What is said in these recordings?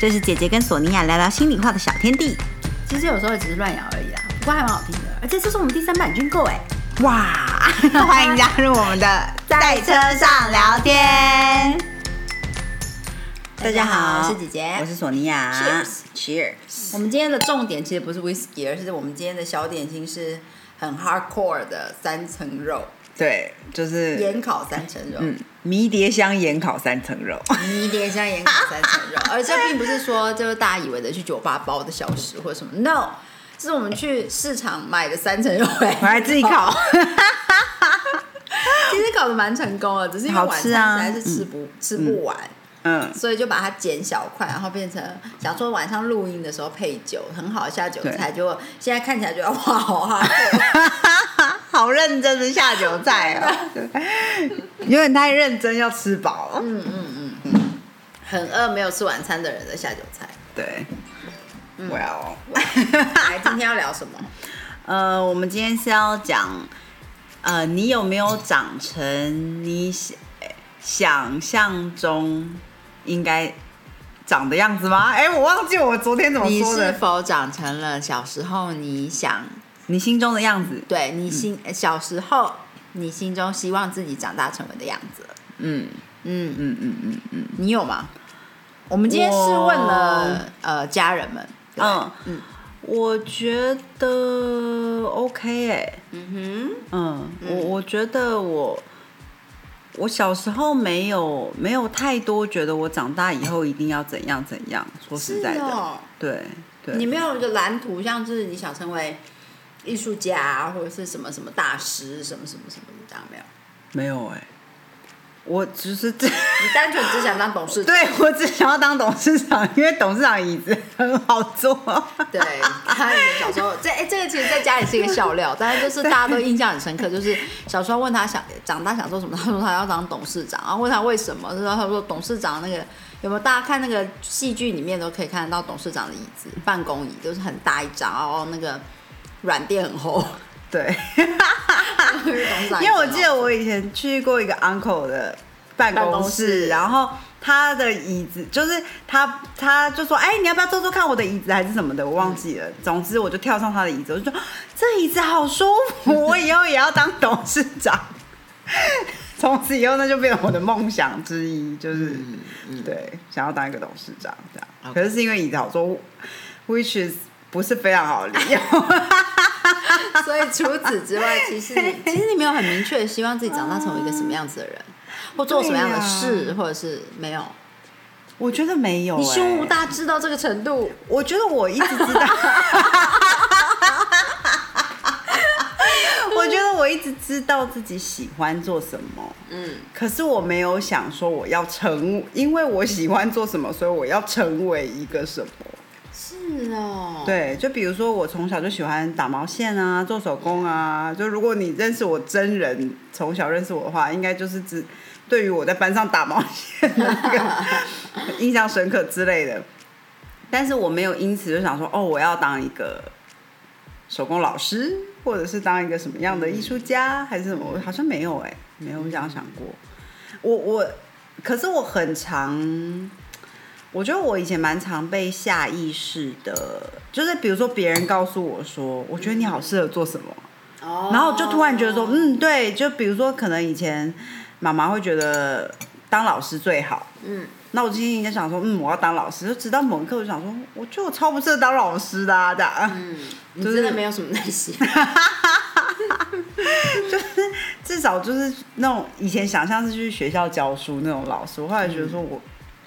这是姐姐跟索尼娅聊聊心里话的小天地。其实有时候只是乱咬而已啦，不过还蛮好听的。而且这是我们第三版军购哎，哇！欢迎加入我们的在车上聊天。大家好，我是姐姐，我是索尼娅。Cheers Cheers！我们今天的重点其实不是 whisky，而是我们今天的小点心是很 hardcore 的三层肉，对，就是盐烤三层肉。嗯，迷迭香盐烤三层肉。迷迭香盐烤三层肉，而这并不是说就是大家以为的去酒吧包的小食或者什么，no，这是我们去市场买的三层肉。哎，我还自己烤，其实烤的蛮成功的，只是因为晚吃啊。餐实在是吃不、吃不完，嗯，所以就把它剪小块，然后变成想说晚上录音的时候配酒，很好下酒菜。结果现在看起来觉得哇，好哈，好认真的下酒菜哦，有点太认真，要吃饱了。很饿没有吃晚餐的人的下酒菜。对，Well，来，今天要聊什么？呃，我们今天是要讲，呃，你有没有长成你想想象中应该长的样子吗？哎、我忘记我昨天怎么你是说的。否长成了小时候你想你心中的样子，对你心、小时候你心中希望自己长大成为的样子？嗯。嗯，嗯嗯嗯嗯你有吗？我们今天是问了呃家人们，嗯。嗯。我觉得 OK 哎、嗯嗯，我我觉得我我小时候没有没有太多觉得我长大以后一定要怎样怎样。说，实在的，哦，对对，你没有一个蓝图，像是你想成为艺术家或者是什么什么大师，什么什么什么的，这样没有？没有哎、我只是这，你单纯只想当董事长？对我只想要当董事长，因为董事长椅子很好坐。对，他以前小时候，这哎、这个其实在家里是一个笑料，但是就是大家都印象很深刻。就是小时候问他想长大想做什么，他说他要当董事长，然后问他为什么，然后他说董事长那个有没有大家看那个戏剧里面都可以看得到董事长的椅子，办公椅都是很大一张，然后那个软垫很厚。对，因为我记得我以前去过一个 uncle 的办公室室，然后他的椅子就是他他就说，哎，你要不要坐坐看我的椅子还是什么的，我忘记了。总之我就跳上他的椅子，我就说这椅子好舒服，我以后也要当董事长。从此以后，那就变成我的梦想之一，就是、对，想要当一个董事长这样。可是是因为椅子好坐，which is 不是非常好的理由。所以除此之外，其实你 其实你没有很明确的希望自己长大成为一个什么样子的人，或做什么样的事，啊或者是没有。我觉得没有、你欸，胸无大志到这个程度，我觉得我一直知道，我觉得我一直知道自己喜欢做什么，嗯，可是我没有想说我要成，因为我喜欢做什么，所以我要成为一个什么。是哦，，对，就比如说我从小就喜欢打毛线啊，做手工啊。就如果你认识我真人，从小认识我的话，应该就是只对于我在班上打毛线的那个 印象深刻之类的。但是我没有因此就想说，哦，我要当一个手工老师，或者是当一个什么样的艺术家，还是什么？我好像没有哎、没有这样想过。我我，可是我很常。我觉得我以前蛮常被下意识的，就是比如说别人告诉我说，我觉得你好适合做什么，哦。然后就突然觉得说，嗯，对，就比如说可能以前妈妈会觉得当老师最好，嗯，那我今天在想说，嗯，我要当老师，就直到某一刻我就想说，我觉得我超不适合当老师的、啊，这样，嗯，你就是真的没有什么耐心，就是至少就是那种以前想象是去学校教书那种老师，我后来觉得说我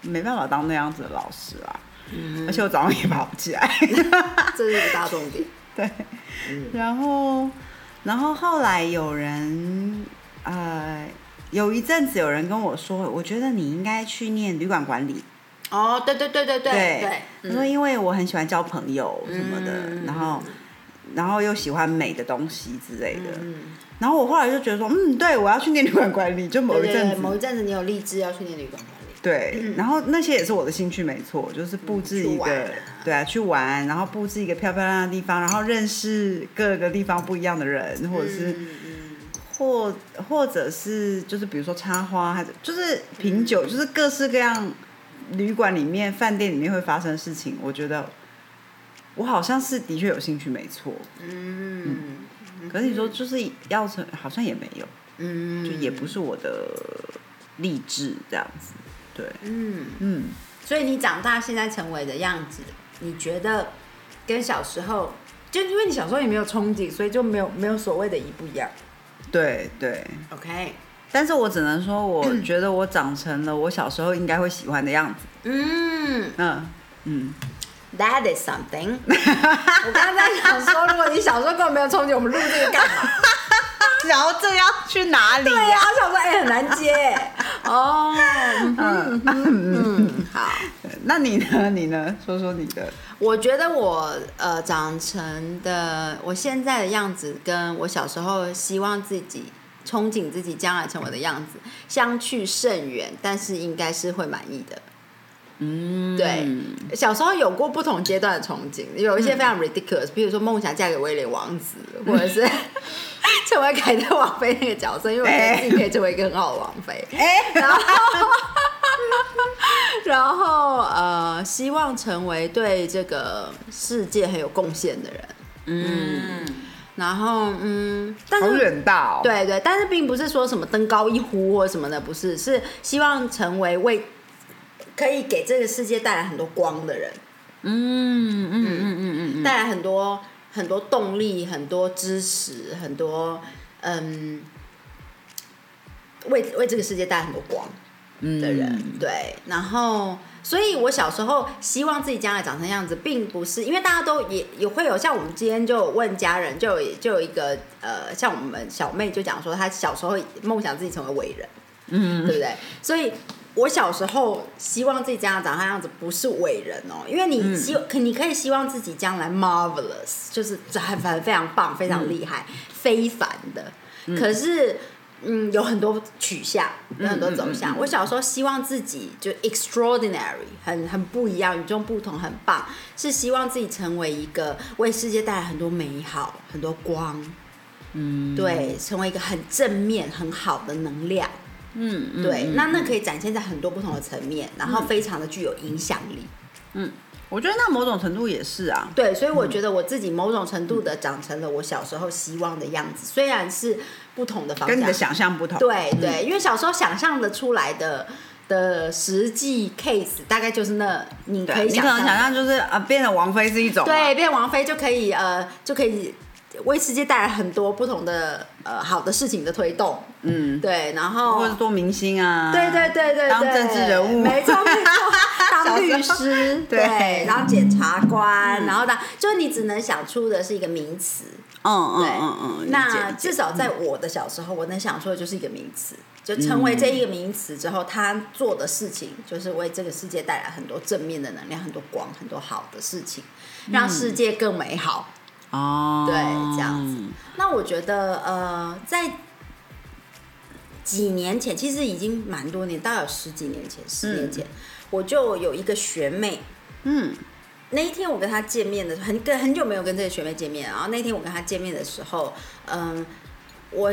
没办法当那样子的老师啊，嗯而且我早上也爬不起来。这是一个大重点。对，然后，然后后来有人，呃，有一阵子有人跟我说，我觉得你应该去念旅馆管理。哦，对对对对对对，他说因为我很喜欢交朋友什么的，嗯然后，然后又喜欢美的东西之类的。嗯，然后我后来就觉得说，嗯，对我要去念旅馆管理，就某一阵子，某一阵子你有立志要去念旅馆管理。对，然后那些也是我的兴趣，没错，就是布置一个，对啊，去玩，然后布置一个漂漂亮亮的地方，然后认识各个地方不一样的人，或者是，或或者是就是比如说插花，还是就是品酒，就是各式各样旅馆里面、饭店里面会发生的事情，我觉得我好像是的确有兴趣，没错。嗯可是你说就是要成，好像也没有，嗯，就也不是我的励志这样子。对，嗯，嗯，所以你长大现在成为的样子，你觉得跟小时候，就因为你小时候也没有憧憬，所以就没有没有所谓的一不一样。对对。OK，但是我只能说，我觉得我长成了我小时候应该会喜欢的样子。嗯嗯嗯，，That is something。我刚刚在想说，如果你小时候根本没有憧憬，我们录这个干嘛？然后这要去哪里对呀、我想说，哎、很难接。哦，嗯嗯，好。那你呢？你呢？说说你的。我觉得我呃长成的我现在的样子，跟我小时候希望自己憧憬自己将来成为的样子相去甚远，但是应该是会满意的。嗯，对，小时候有过不同阶段的憧憬，有一些非常 ridiculous，比如说梦想嫁给威廉王子，或者是 成为凯特王妃那个角色，因为我觉得自己可以成为一个很好的王妃。哎、然后，然后呃，希望成为对这个世界很有贡献的人。嗯，然后嗯，但好是远大哦。，对对，但是并不是说什么登高一呼或什么的，不是，是希望成为为可以给这个世界带来很多光的人，嗯嗯嗯嗯嗯带来很多很多动力、很多支持、很多嗯，为为这个世界带来很多光。嗯的人，对，然后，所以我小时候希望自己将来长成样子，并不是因为大家都也也会有，像我们今天就有问家人，就有就有一个呃，像我们小妹就讲说，她小时候梦想自己成为伟人，嗯对不对？所以。我小时候希望自己将来长那样子，不是伟人哦，因为你希可你可以希望自己将来 marvelous，就是很很非常棒、非常厉害、非凡的。可是，嗯，有很多取向，有很多走向。我小时候希望自己就 extraordinary，很很不一样，与众不同，很棒，是希望自己成为一个为世界带来很多美好、很多光，嗯，对，成为一个很正面、很好的能量。嗯嗯，对，嗯那那可以展现在很多不同的层面，然后非常的具有影响力。嗯我觉得那某种程度也是啊。对，所以我觉得我自己某种程度的长成了我小时候希望的样子，虽然是不同的方向。跟你的想象不同。对对，因为小时候想象的出来的的实际 case 大概就是那你，可以你可能想象想象就是啊，变成王菲是一种，对，变王菲就可以呃就可以为世界带来很多不同的呃好的事情的推动。嗯，对，然后或者做明星啊，对对对对，当政治人物。没错没错，当律师，对。对，然后检察官，然后当就是你只能想出的是一个名词，嗯嗯嗯嗯，那至少在我的小时候，我能想出的就是一个名词，就成为这一个名词之后，他做的事情就是为这个世界带来很多正面的能量，很多光，很多好的事情，让世界更美好。哦，对这样子。那我觉得，呃，在几年前，其实已经蛮多年，大概有十几年前、十年前，我就有一个学妹。嗯。那一天我跟她见面的时候，很跟很久没有跟这个学妹见面，然后那天我跟她见面的时候，嗯，我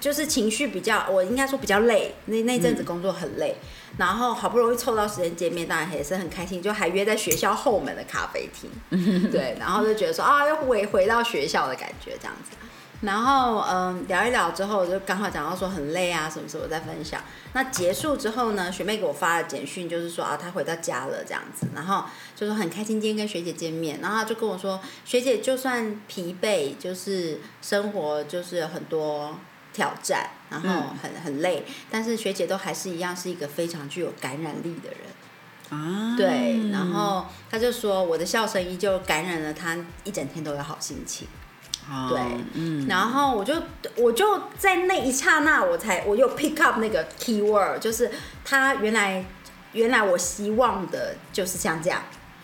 就是情绪比较，我应该说比较累，那那阵子工作很累，然后好不容易凑到时间见面，当然也是很开心，就还约在学校后门的咖啡厅，对，然后就觉得说啊，又回回到学校的感觉这样子。然后嗯，聊一聊之后，就刚好讲到说很累啊，什么什么在分享。那结束之后呢，学妹给我发了简讯，就是说啊，她回到家了这样子，然后就说很开心今天跟学姐见面，然后她就跟我说，学姐就算疲惫，就是生活就是有很多挑战，然后很很累，但是学姐都还是一样是一个非常具有感染力的人。啊，对，然后她就说我的笑声依旧感染了她一整天都有好心情。哦对嗯，然后我就我就在那一刹那，我才我又 pick up 那个 keyword，就是他原来原来我希望的就是像这样，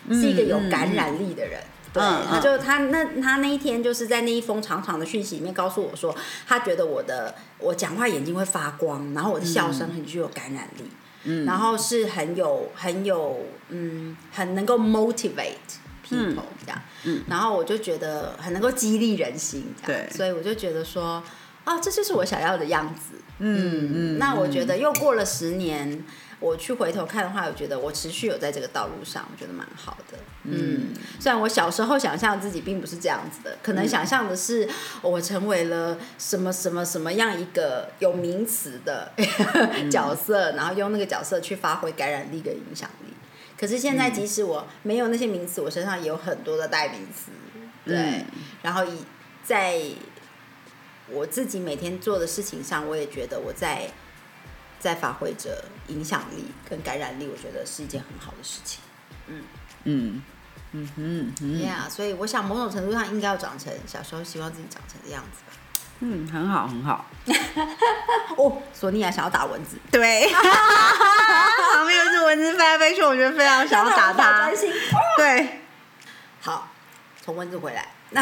是一个有感染力的人。对，他就他那他那一天就是在那一封长长的讯息里面告诉我说，他觉得我的我讲话眼睛会发光，然后我的笑声很具有感染力，嗯。然后是很有很有嗯很能够 motivate people 这样，嗯。然后我就觉得很能够激励人心，对。所以我就觉得说，哦，这就是我想要的样子。嗯嗯，那我觉得又过了十年，我去回头看的话，我觉得我持续有在这个道路上，我觉得蛮好的。嗯，虽然我小时候想象自己并不是这样子的，可能想象的是我成为了什么什么什么样一个有名词的 角色，然后用那个角色去发挥感染力跟影响力。可是现在，即使我没有那些名词，我身上也有很多的代名词。对，然后以在我自己每天做的事情上，我也觉得我在在发挥着影响力跟感染力，我觉得是一件很好的事情。嗯嗯嗯哼嗯，Yeah，所以我想某种程度上应该要长成小时候希望自己长成的样子吧。嗯，很好很好。哦，索尼娅想要打蚊子，对，旁边有只蚊子飞来飞去，我觉得非常想要打它。对，好，从蚊子回来。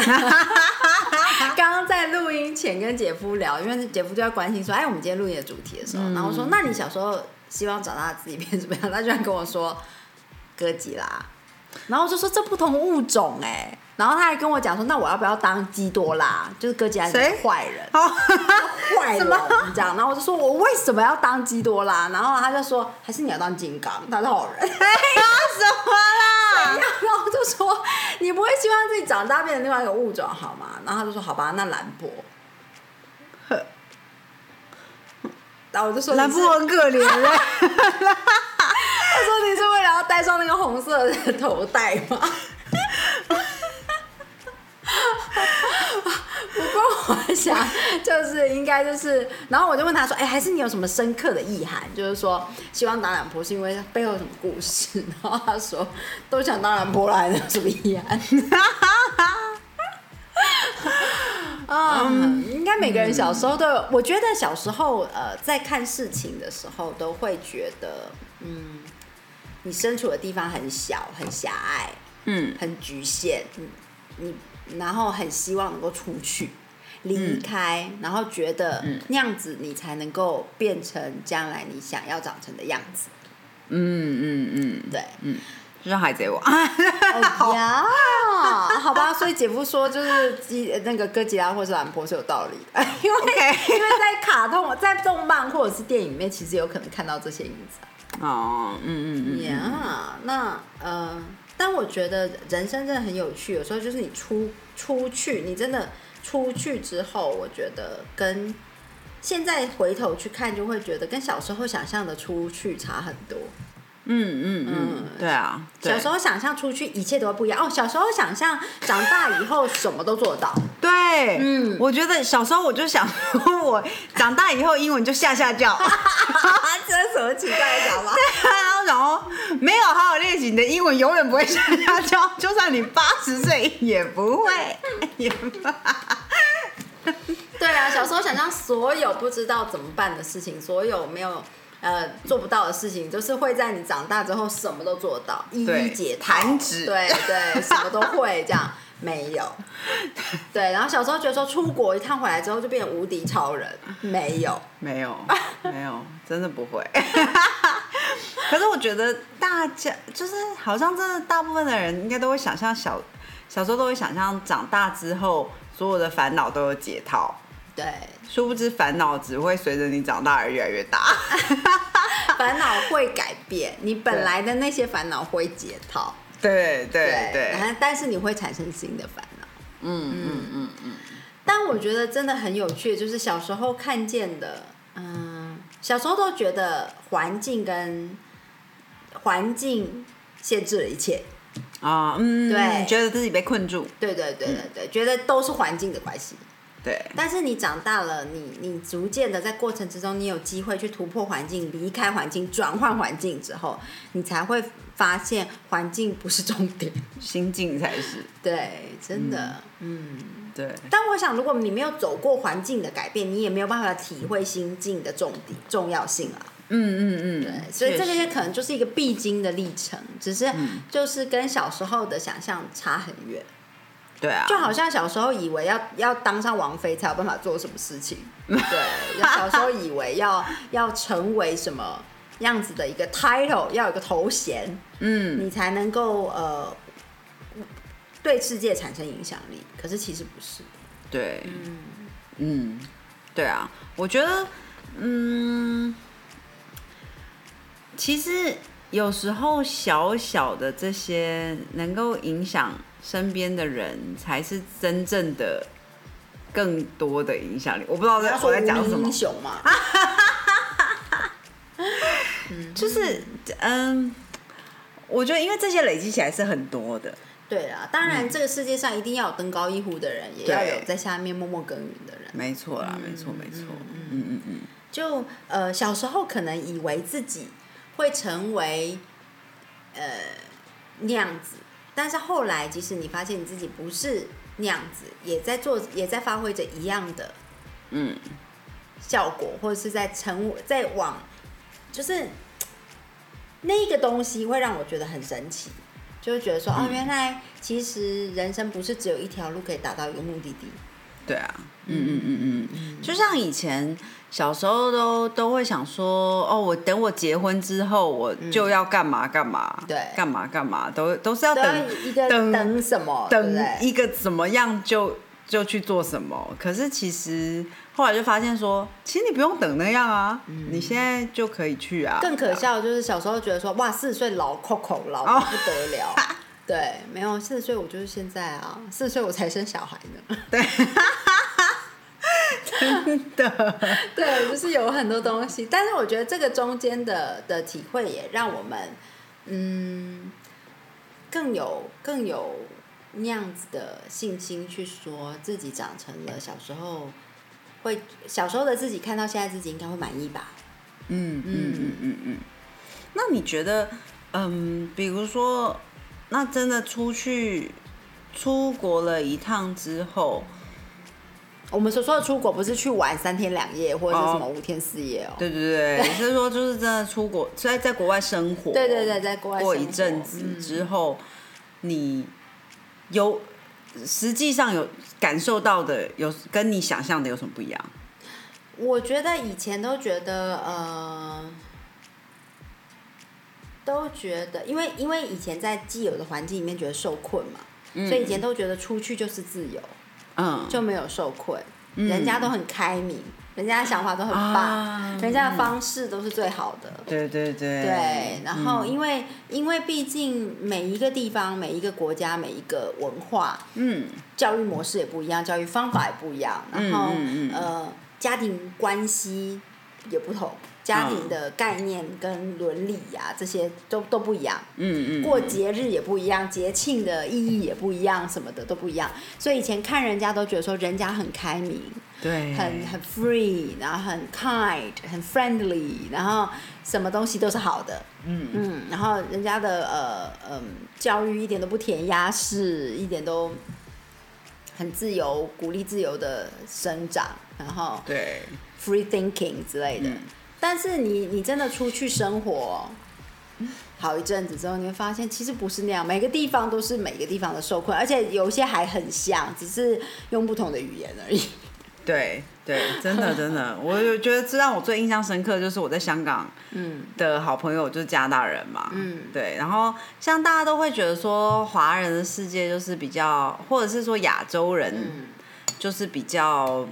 刚刚在录音前跟姐夫聊，因为姐夫就在关心说：“哎，我们今天录音的主题的时候，然后我说：那你小时候希望长大自己变怎么样？”他居然跟我说：“哥吉拉。”然后我就说：“这不同物种哎。”然后他还跟我讲说：“那我要不要当基多拉？就是哥吉拉是坏人，坏人这样。”然后我就说：“我为什么要当基多拉？”然后他就说：“还是你要当金刚，他是好人。”哎呀，什么啦？然后就说：“你不会希望自己长大变成另外一个物种好吗？”然后他就说：“好吧，那兰博。”然后我就说：“兰博很可怜嘞。”他说：“你是为了要戴上那个红色的头带吗？”不过我想，就是应该就是，然后我就问他说：“哎，还是你有什么深刻的意涵？就是说，希望当兰婆是因为背后有什么故事？”然后他说：“都想当兰婆来的，什么意涵？”啊，应该每个人小时候都有。我觉得小时候，呃，在看事情的时候，都会觉得，嗯，你身处的地方很小、很狭隘，嗯，很局限，嗯，你。然后很希望能够出去，离开，然后觉得那样子你才能够变成将来你想要长成的样子。嗯嗯嗯，对，嗯，就像海贼王。呀，好吧，所以姐夫说就是基那个哥吉拉或是兰博是有道理的，因为因为在卡通、在动漫或者是电影里面，其实有可能看到这些影子。哦，嗯嗯嗯，那呃。但我觉得人生真的很有趣，有时候就是你出出去，你真的出去之后，我觉得跟现在回头去看，就会觉得跟小时候想象的出去差很多。嗯嗯嗯，对啊，小时候想象出去一切都会不一样哦。小时候想象长大以后什么都做得到。对，嗯，我觉得小时候我就想，我长大以后英文就下下叫，这是什么奇怪的想法？对啊，然后没有好好练习，你的英文永远不会下下叫，就算你八十岁也不会也。对啊，小时候想象所有不知道怎么办的事情，所有没有。呃，做不到的事情，就是会在你长大之后什么都做到，一一解弹指，对对，什么都会这样，没有，对。然后小时候觉得说出国一趟回来之后就变无敌超人，没有，没有，没有，真的不会。可是我觉得大家就是好像真的大部分的人应该都会想象小小时候都会想象长大之后所有的烦恼都有解套。对，殊不知烦恼只会随着你长大而越来越大。烦恼会改变，你本来的那些烦恼会解套。对对对，但是你会产生新的烦恼。嗯嗯嗯嗯。但我觉得真的很有趣，就是小时候看见的，嗯，小时候都觉得环境跟环境限制了一切。啊，嗯，对，觉得自己被困住。对对对对对，觉得都是环境的关系。对，但是你长大了，你你逐渐的在过程之中，你有机会去突破环境、离开环境、转换环境之后，你才会发现环境不是重点，心境才是。对，真的，嗯，对。但我想，如果你没有走过环境的改变，你也没有办法体会心境的重点重要性啊。嗯嗯嗯，对，所以这些可能就是一个必经的历程，只是就是跟小时候的想象差很远。对啊，就好像小时候以为要要当上王妃才有办法做什么事情，对，小时候以为要要成为什么样子的一个 title，要有个头衔，嗯，你才能够呃对世界产生影响力。可是其实不是，对，嗯。嗯，对啊，我觉得，嗯，其实有时候小小的这些能够影响身边的人，才是真正的更多的影响力。我不知道在我在讲什么。英，雄嘛，就是嗯，我觉得因为这些累积起来是很多的，对啊，当然这个世界上一定要有登高一呼的人，也要有在下面默默耕耘的人。没错啦，没错，没错，嗯嗯嗯，就呃小时候可能以为自己会成为呃那样子，但是后来即使你发现你自己不是那样子，也在做也在发挥着一样的嗯。效果，或者是在成在往就是那个东西会让我觉得很神奇，就会觉得说哦，原来其实人生不是只有一条路可以达到一个目的地。对啊，嗯嗯嗯嗯，就像以前小时候都都会想说，哦，我等我结婚之后，我就要干嘛干嘛，对干嘛干嘛，都都是要等一个等等什么，等一个怎么样就就去做什么。可是其实后来就发现说，其实你不用等那样啊，你现在就可以去啊。更可笑的就是小时候觉得说，哇，四十岁老 Coco 老哦得不得了。对，没有四十岁，我就是现在啊，四十岁我才生小孩呢。真的，对，就是有很多东西，但是我觉得这个中间的的体会也让我们，嗯，更有更有那样子的信心去说自己长成了小时候会小时候的自己看到现在自己应该会满意吧。嗯嗯嗯嗯嗯。那你觉得，嗯，比如说，那真的出去出国了一趟之后，我们所说的出国不是去玩三天两夜或者是哦什么五天四夜哦。对对对，是说就是真的出国，在在国外生活，对对对，在国外过一阵子嗯之后，你有实际上有感受到的，有跟你想象的有什么不一样？我觉得以前都觉得呃，都觉得，因为因为以前在既有的环境里面觉得受困嘛，所以以前都觉得出去就是自由，嗯，就没有受困，人家都很开明，人家的想法都很棒，啊。人家的方式都是最好的。对对对。对，然后嗯。因为、因为毕竟每一个地方、每一个国家、每一个文化，嗯。教育模式也不一样，教育方法也不一样，然后、嗯嗯嗯。呃，家庭关系也不同，家庭的概念跟伦理呀、这些都都不一样。嗯嗯，过节日也不一样，节庆的意义也不一样，什么的都不一样。所以以前看人家都觉得说人家很开明，对，很很 free，然后很 kind，很 friendly，然后什么东西都是好的。嗯嗯，然后人家的呃嗯教育一点都不填鸭式，一点都很自由，鼓励自由的生长，然后对，free thinking 之类的。嗯但是你你真的出去生活好一阵子之后，你会发现其实不是那样，每个地方都是每个地方的受困，而且有些还很像，只是用不同的语言而已。对对，真的真的，我就觉得这让我最印象深刻，就是我在香港嗯。的好朋友就是加拿大人嘛，嗯。对，然后像大家都会觉得说华人的世界就是比较，或者是说亚洲人嗯。就是比较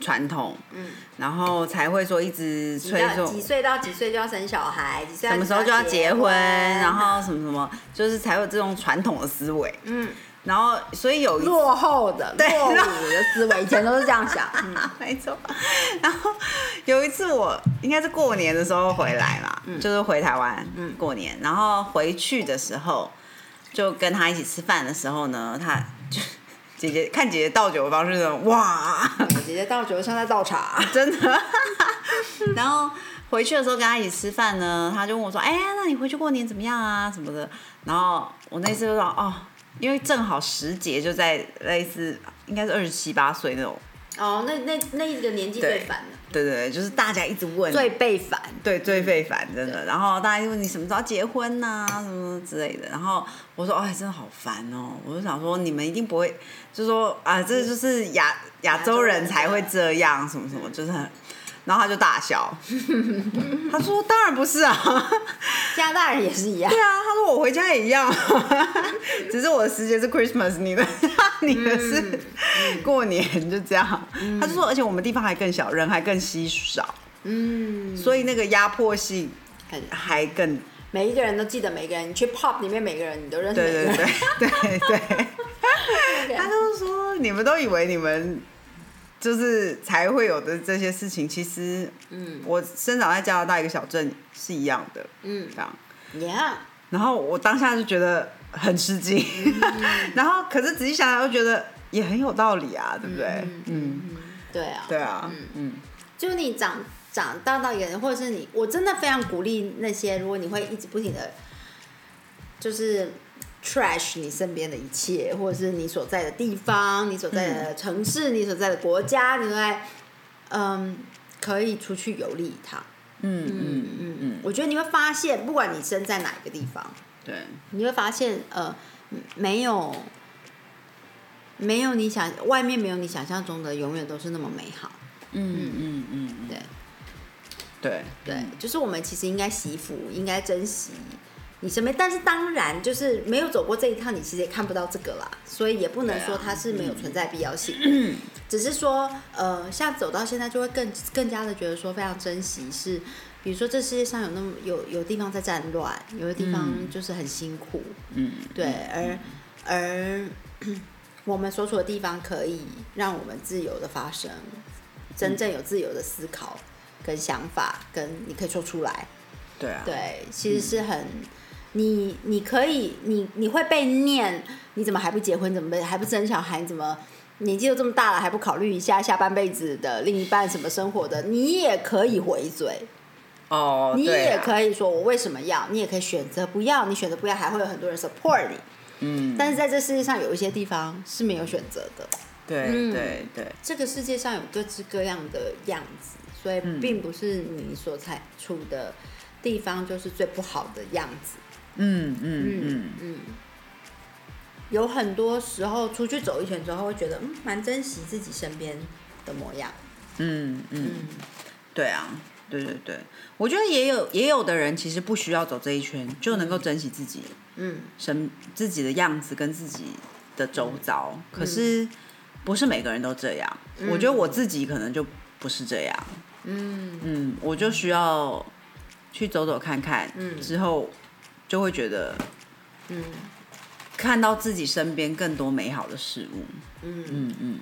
传统，嗯，然后才会说一直催说到几岁到几岁就要生小孩，几岁什么时候就要结婚，然然后什么什么，就是才有这种传统的思维，嗯。然后所以有落后的、对落伍的思维，以前都是这样想。嗯。没错。然后有一次我应该是过年的时候回来嘛，嗯。就是回台湾嗯。过年，然后回去的时候就跟他一起吃饭的时候呢，他就姐姐看姐姐倒酒的方式呢哇，姐姐倒酒像在倒茶，真的。然后回去的时候跟她一起吃饭呢，她就问我说：“哎、呀，那你回去过年怎么样啊？什么的？”然后我那次就说：“哦，因为正好时节就在类似应该是二十七八岁那种，哦，那那那一个年纪最烦了，对对对，就是大家一直问，最被烦。对最被烦，真的。然后大家就问你什么时候结婚呐、什么之类的。然后我说：“哎，真的好烦哦！”我就想说，你们一定不会，就说啊，这就是亚亚洲人才会这样，什么什么，就是很。然后他就大笑，他说：“当然不是啊，加拿大人也是一样。对，啊，他说我回家也一样，只是我的时节是 Christmas，你的 你的是过年，就这样。嗯。他就说，而且我们地方还更小，人还更稀少，嗯，所以那个压迫性很。还更每一个人都记得每一个人，你去 pop 里面每个人你都认识每对个人。对对对对。他就是说，你们都以为你们就是才会有的这些事情，其实，嗯，我生长在加拿大一个小镇是一样的，嗯。这样。，Yeah，然后我当下就觉得很吃惊，然后可是仔细想想又觉得也很有道理啊，对不对？嗯，对啊，对啊，嗯。就你长长大到一个人，或者是你，我真的非常鼓励那些，如果你会一直不停的，就是 trash 你身边的一切，或者是你所在的地方、你所在的城市、你所在的国家，你都在，嗯，可以出去游历一趟。嗯嗯嗯嗯。嗯，我觉得你会发现，不管你身在哪一个地方，对，你会发现，呃，没有，没有你想外面没有你想象中的永远都是那么美好。嗯嗯嗯，对。对。对，就是我们其实应该惜福，应该珍惜你身边。但是当然，就是没有走过这一趟，你其实也看不到这个啦，所以也不能说它是没有存在必要性。只是说，呃，像走到现在，就会更更加的觉得说非常珍惜是。比如说，这世界上有那么有有地方在战乱，有的地方就是很辛苦，嗯，对，而而 我们所处的地方可以让我们自由的发生，真正有自由的思考跟想法，跟你可以说出来。对啊，对，其实是很，你你可以，你你会被念，你怎么还不结婚？怎么还不生小孩？你怎么年纪都这么大了还不考虑一下下半辈子的另一半什么生活的？你也可以回嘴，哦，你也可以说我为什么要，你也可以选择不要，你选择不要，还会有很多人 support 你。嗯，但是在这世界上有一些地方是没有选择的，对嗯对对，这个世界上有各式各样的样子，所以嗯并不是你所在处的地方就是最不好的样子。嗯嗯嗯，嗯，有很多时候出去走一圈之后，会觉得嗯，蛮珍惜自己身边的模样。嗯嗯，嗯。对啊，对对对，我觉得也有也有的人其实不需要走这一圈，就能够珍惜自己嗯。身自己的样子跟自己的周遭，可是不是每个人都这样。我觉得我自己可能就不是这样，嗯。嗯，我就需要去走走看看，嗯。之后就会觉得嗯看到自己身边更多美好的事物，嗯，嗯嗯，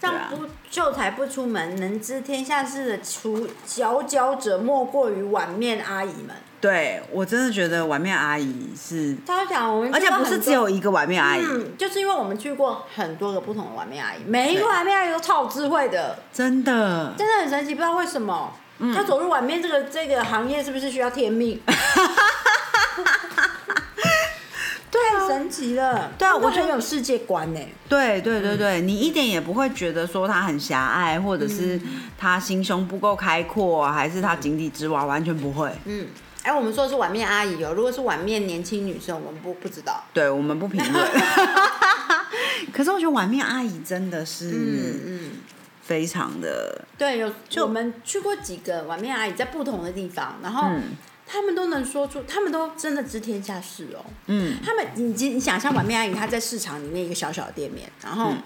这样不秀才不出门，能知天下事的除佼佼者，莫过于碗面阿姨们。对我真的觉得碗面阿姨是，他讲我们而且不是只有一个碗面阿姨，嗯，就是因为我们去过很多个不同的碗面阿姨，每一个碗面阿姨都超有智慧的，真的，真的很神奇，不知道为什么。嗯。要走入碗面这个这个行业，是不是需要天命？对太神奇了，对啊我觉得有世界观呢。对对对对，你一点也不会觉得说他很狭隘，或者是他心胸不够开阔，还是他井底之蛙，完全不会。嗯，哎，我们说的是碗面阿姨哦，如果是碗面年轻女生，我们不不知道。对我们不评论。可是我觉得碗面阿姨真的嗯是嗯，非常的，对，有就我们去过几个碗面阿姨，在不同的地方，然后嗯他们都能说出，他们都真的知天下事哦。嗯他们，你你你想象碗面阿姨，她在市场里面一个小小的店面，然后嗯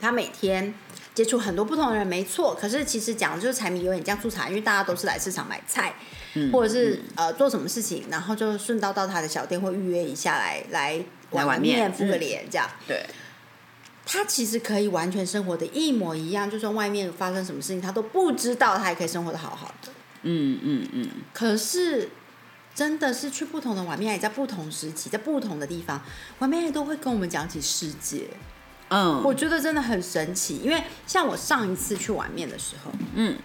她每天接触很多不同的人，没错。可是其实讲的就是柴米油盐酱醋茶，因为大家都是来市场买菜，嗯或者是呃做什么事情，然后就顺道到她的小店或预约一下来来来碗面面敷个嗯脸这样。对，他其实可以完全生活的一模一样，就算外面发生什么事情，他都不知道，他也可以生活的好好的。嗯嗯嗯，可是真的是去不同的碗面也，在不同时期，在不同的地方，碗面都会跟我们讲起世界。嗯，我觉得真的很神奇，因为像我上一次去碗面的时候，嗯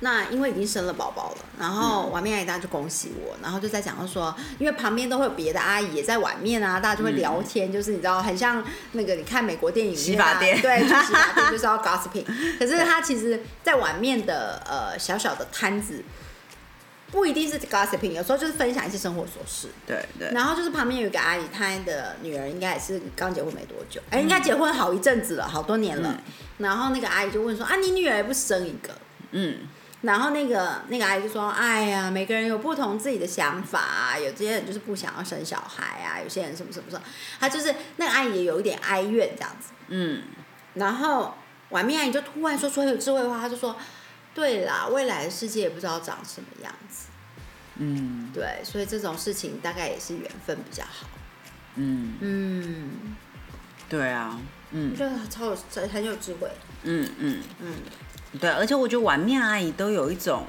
那因为已经生了宝宝了，然后碗面阿姨大家就恭喜我，然后就在讲到说，因为旁边都会有别的阿姨也在碗面啊，大家就会聊天，就是你知道，很像那个你看美国电影洗发店对，去洗发店 就是要 gossiping，可是他其实，在碗面的呃小小的摊子。不一定是 gossiping，有时候就是分享一些生活琐事。对对，然后就是旁边有一个阿姨，她的女儿应该也是刚结婚没多久，哎、应该结婚好一阵子了，好多年了。然后那个阿姨就问说：“啊，你女儿也不生一个嗯？”然后那个那个阿姨就说：“哎呀，每个人有不同自己的想法啊，有些人就是不想要生小孩啊，有些人什么什么什么。”她就是那个阿姨也有一点哀怨这样子。嗯然后碗面阿姨就突然说出很有智慧的话，她就说：“对啦，未来的世界也不知道长什么样子。”嗯对，所以这种事情大概也是缘分比较好。嗯，嗯，对啊，嗯我觉得超有很有智慧。嗯嗯，嗯，对，而且我觉得碗面阿姨都有一种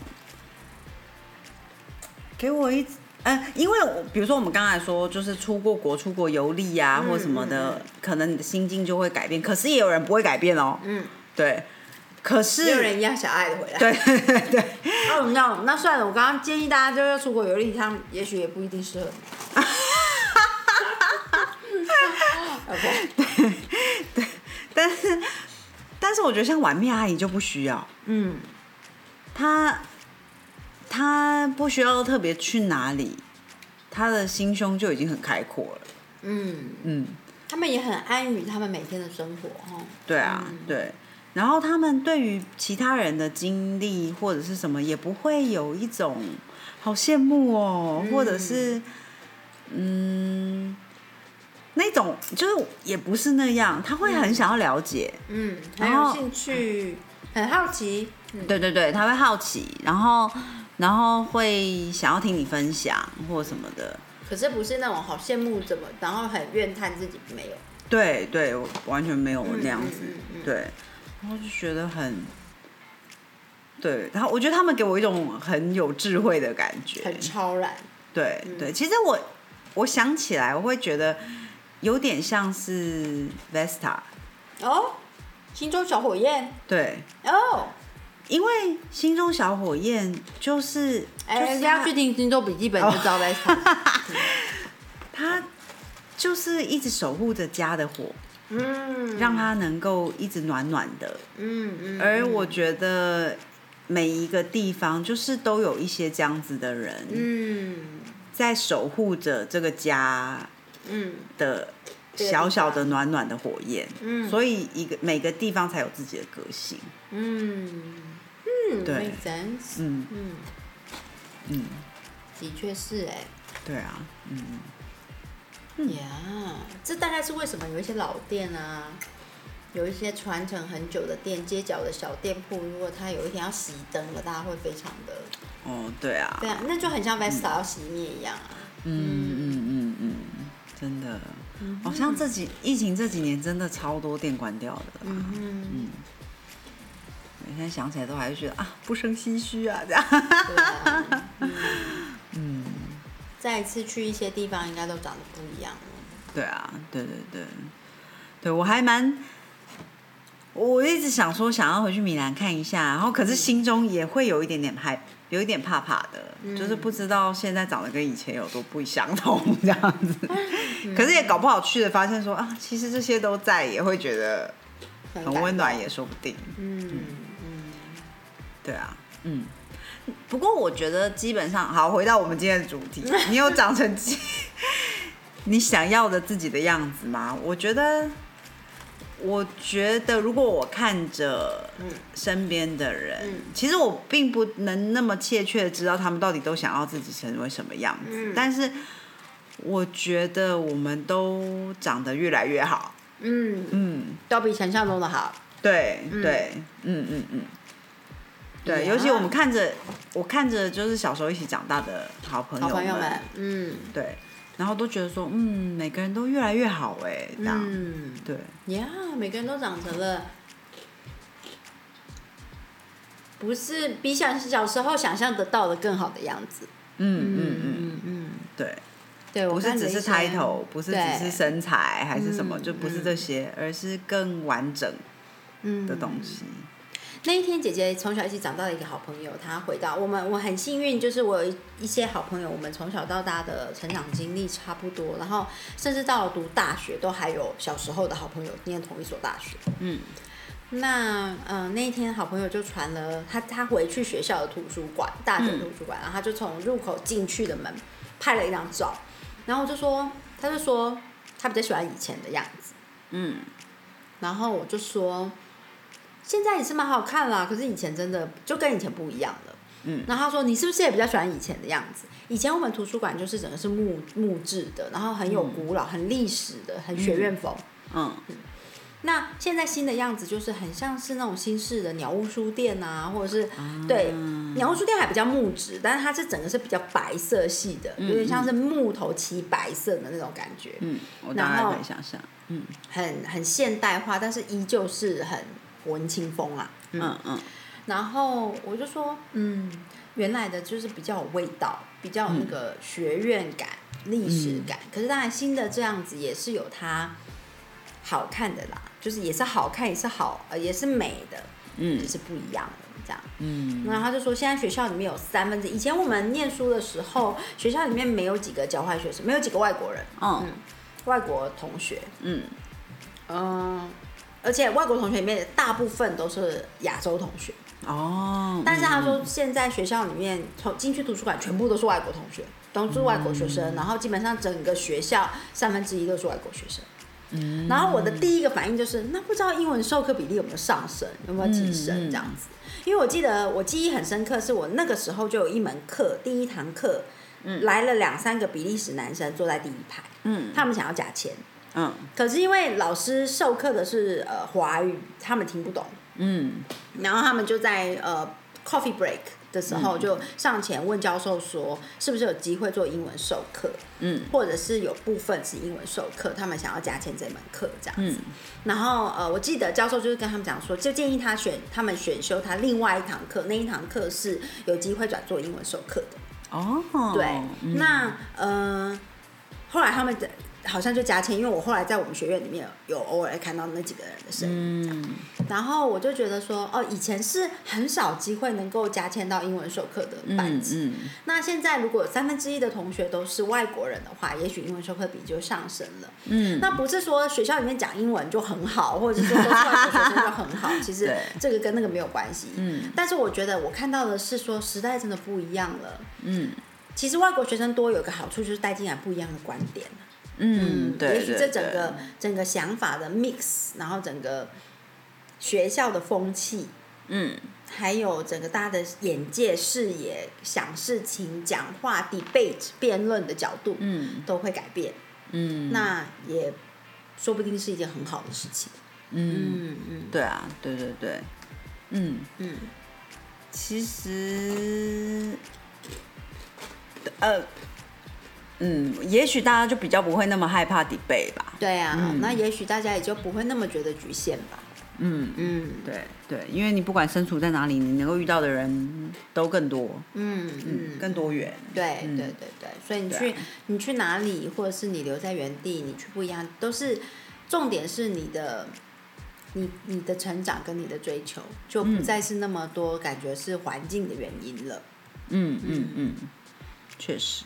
给我一。呃，因为我比如说我们刚才说，就是出过国、出国游历呀、嗯或什么的，嗯可能你的心境就会改变。可是也有人不会改变哦。嗯，对，可是没有人一样小爱的回来。对对对对，哦，那那算了，我刚刚建议大家就是出国游历一趟，也许也不一定适合你。OK，但是但是我觉得像碗面阿姨就不需要，嗯，她她不需要特别去哪里，她的心胸就已经很开阔了。嗯，嗯，他们也很安于他们每天的生活哈。对啊，嗯对。然后他们对于其他人的经历或者是什么，也不会有一种好羡慕哦，嗯或者是嗯那种，就是也不是那样，他会很想要了解。嗯，很然后有兴趣，很好奇。嗯，对对对，他会好奇，然后然后会想要听你分享或什么的。可是不是那种好羡慕怎么，然后很怨叹自己没有。对对，我完全没有那样子。嗯嗯嗯嗯对，然后就觉得很。对，然后我觉得他们给我一种很有智慧的感觉，很超然。对嗯对。其实我我想起来，我会觉得有点像是 Vesta，哦，心中小火焰。对，哦，因为心中小火焰就是，哎，就是人家他去听星座笔记本就知道 Vesta，。他就是一直守护着家的火，嗯，让它能够一直暖暖的。嗯嗯。而嗯我觉得每一个地方就是都有一些这样子的人，嗯在守护着这个家嗯。的小小的暖暖的火焰。嗯，所以一个每个地方才有自己的个性。嗯。嗯对。嗯。嗯，嗯，的确是哎。对啊，嗯。呀，这大概是为什么有一些老店啊，有一些传承很久的店，街角的小店铺，如果它有一天要熄灯了，大家会非常的，哦，对啊，对啊，那就很像 Vesta 要熄灭一样啊。嗯嗯嗯嗯，真的，好像这几疫情这几年真的超多店关掉的啦。嗯，嗯，我现在想起来都还是觉得啊，不生唏嘘啊，这样。嗯，嗯，再一次去一些地方，应该都长得不一样了。对啊，对对对，对我还蛮，我一直想说想要回去米兰看一下，然后可是心中也会有一点点害，有一点怕怕的，就是不知道现在长得跟以前有多不相同这样子。可是也搞不好去了，发现说啊，其实这些都在，也会觉得很温暖，也说不定。嗯嗯对啊，嗯。不过我觉得基本上，好，回到我们今天的主题，你有长成 你想要的自己的样子吗？我觉得，我觉得如果我看着嗯。身边的人，嗯。其实我并不能那么切切的知道他们到底都想要自己成为什么样子，嗯。但是我觉得我们都长得越来越好。嗯，嗯，都比想象中的好。对嗯。对，嗯嗯嗯，对，尤其我们看着，我看着就是小时候一起长大的好朋友好朋友们，嗯。对，然后都觉得说，嗯，每个人都越来越好哎，这样，嗯，对，呀每个人都长成了，不是比想小时候想象得到的更好的样子。嗯嗯嗯，嗯嗯，对，对，不是只是看着一些 title，不是只是身材还是什么，嗯就不是这些，而是更完整嗯。的东西。那一天，姐姐从小一起长大的一个好朋友，她回到我们，我很幸运，就是我有一一些好朋友，我们从小到大的成长经历差不多，然后甚至到了读大学，都还有小时候的好朋友念同一所大学。嗯。那嗯、呃那一天好朋友就传了他他回去学校的图书馆，大学图书馆，然后他就从入口进去的门拍了一张照，然后我就说，他就说他比较喜欢以前的样子，嗯。然后我就说，现在也是蛮好看啦，可是以前真的就跟以前不一样了。嗯。然后他说：“你是不是也比较喜欢以前的样子？以前我们图书馆就是整个是木木质的，然后很有古老、很历史的，很学院风。嗯。那现在新的样子就是很像是那种新式的鸟屋书店啊，或者是、对鸟屋书店还比较木质，但是它是整个是比较白色系的，有点像是木头漆白色的那种感觉，嗯，我大概可以想象，嗯。很很现代化，但是依旧是很文青风啊。嗯嗯。然后我就说，嗯，原来的就是比较有味道，比较有那个学院感、历史感。可是当然新的这样子也是有它好看的啦，就是也是好看，也是好，呃，也是美的，嗯。只是不一样的这样。嗯。然后他就说，现在学校里面有三分之，以前我们念书的时候，学校里面没有几个交换学生，没有几个外国人，嗯。外国同学，嗯。嗯，而且外国同学里面大部分都是亚洲同学。哦，但是他说，现在学校里面从进去图书馆全部都是外国同学，都是外国学生，然后基本上整个学校三分之一都是外国学生。嗯。然后我的第一个反应就是，那不知道英文授课比例有没有上升，有没有提升这样子？因为我记得我记忆很深刻，是我那个时候就有一门课，第一堂课，来了两三个比利时男生坐在第一排，嗯。他们想要假签，嗯。可是因为老师授课的是呃华语，他们听不懂，嗯。然后他们就在呃 coffee break 的时候就上前问教授说，是不是有机会做英文授课，嗯。或者是有部分是英文授课，他们想要加签这门课这样子。嗯。然后呃，我记得教授就是跟他们讲说，就建议他选他们选修他另外一堂课，那一堂课是有机会转做英文授课的。哦，对，嗯那呃，后来他们的好像就加签，因为我后来在我们学院里面有偶尔看到那几个人的身影。嗯然后我就觉得说，哦，以前是很少机会能够加签到英文授课的班嗯级。嗯那现在如果三分之一的同学都是外国人的话，也许英文授课比就上升了。嗯，那不是说学校里面讲英文就很好，或者是说都是外国学生就很好，其实这个跟那个没有关系。嗯但是我觉得我看到的是说时代真的不一样了。嗯其实外国学生多有个好处就是带进来不一样的观点。嗯，对，也许对这整个整个想法的 mix，然后整个学校的风气，嗯。还有整个大家的眼界、视野、想事情、讲话、debate、辩论的角度，嗯。都会改变。嗯，那也说不定是一件很好的事情。嗯，嗯嗯。对啊，对对对，嗯，嗯，其实，呃，嗯，也许大家就比较不会那么害怕 debate 吧。对啊，嗯那也许大家也就不会那么觉得局限吧。嗯，嗯对对，因为你不管身处在哪里，你能够遇到的人都更多，嗯嗯，嗯，更多元。对嗯对对对，所以你去、你去哪里，或者是你留在原地，你去不一样，都是重点是你的。你你的成长跟你的追求，就不嗯再是那么多感觉是环境的原因了。嗯嗯嗯，确实。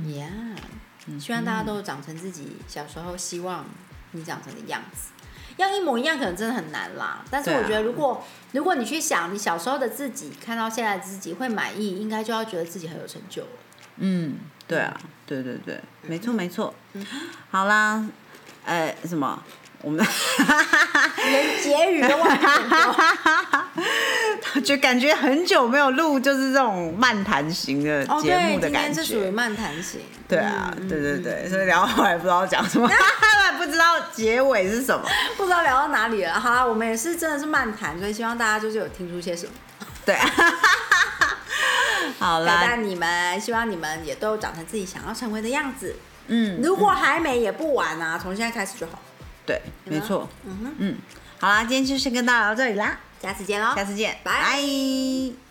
Yeah，、希望大家都长成自己小时候希望你长成的样子。要一模一样，可能真的很难啦。但是我觉得，如果、如果你去想你小时候的自己，看到现在的自己会满意，应该就要觉得自己很有成就了。嗯，对啊，对对对，没错没错。好啦，呃，什么？我们连结语都忘记说。就感觉很久没有录，就是这种漫谈型的哦，节目的感觉。今天是属于觉。漫谈型。对啊，嗯对对对，所以聊到后来不知道讲什么，不知道结尾是什么。不知道聊到哪里了。好啦，我们也是真的是漫谈，所以希望大家就是有听出些什么。对，好陪啦，伴你们，希望你们也都长成自己想要成为的样子。嗯，如果还没也不晚啊，从现在开始就好。对，没错，嗯哼，嗯，好啦，今天就先跟大家聊到这里啦，下次见喽，下次见，拜。拜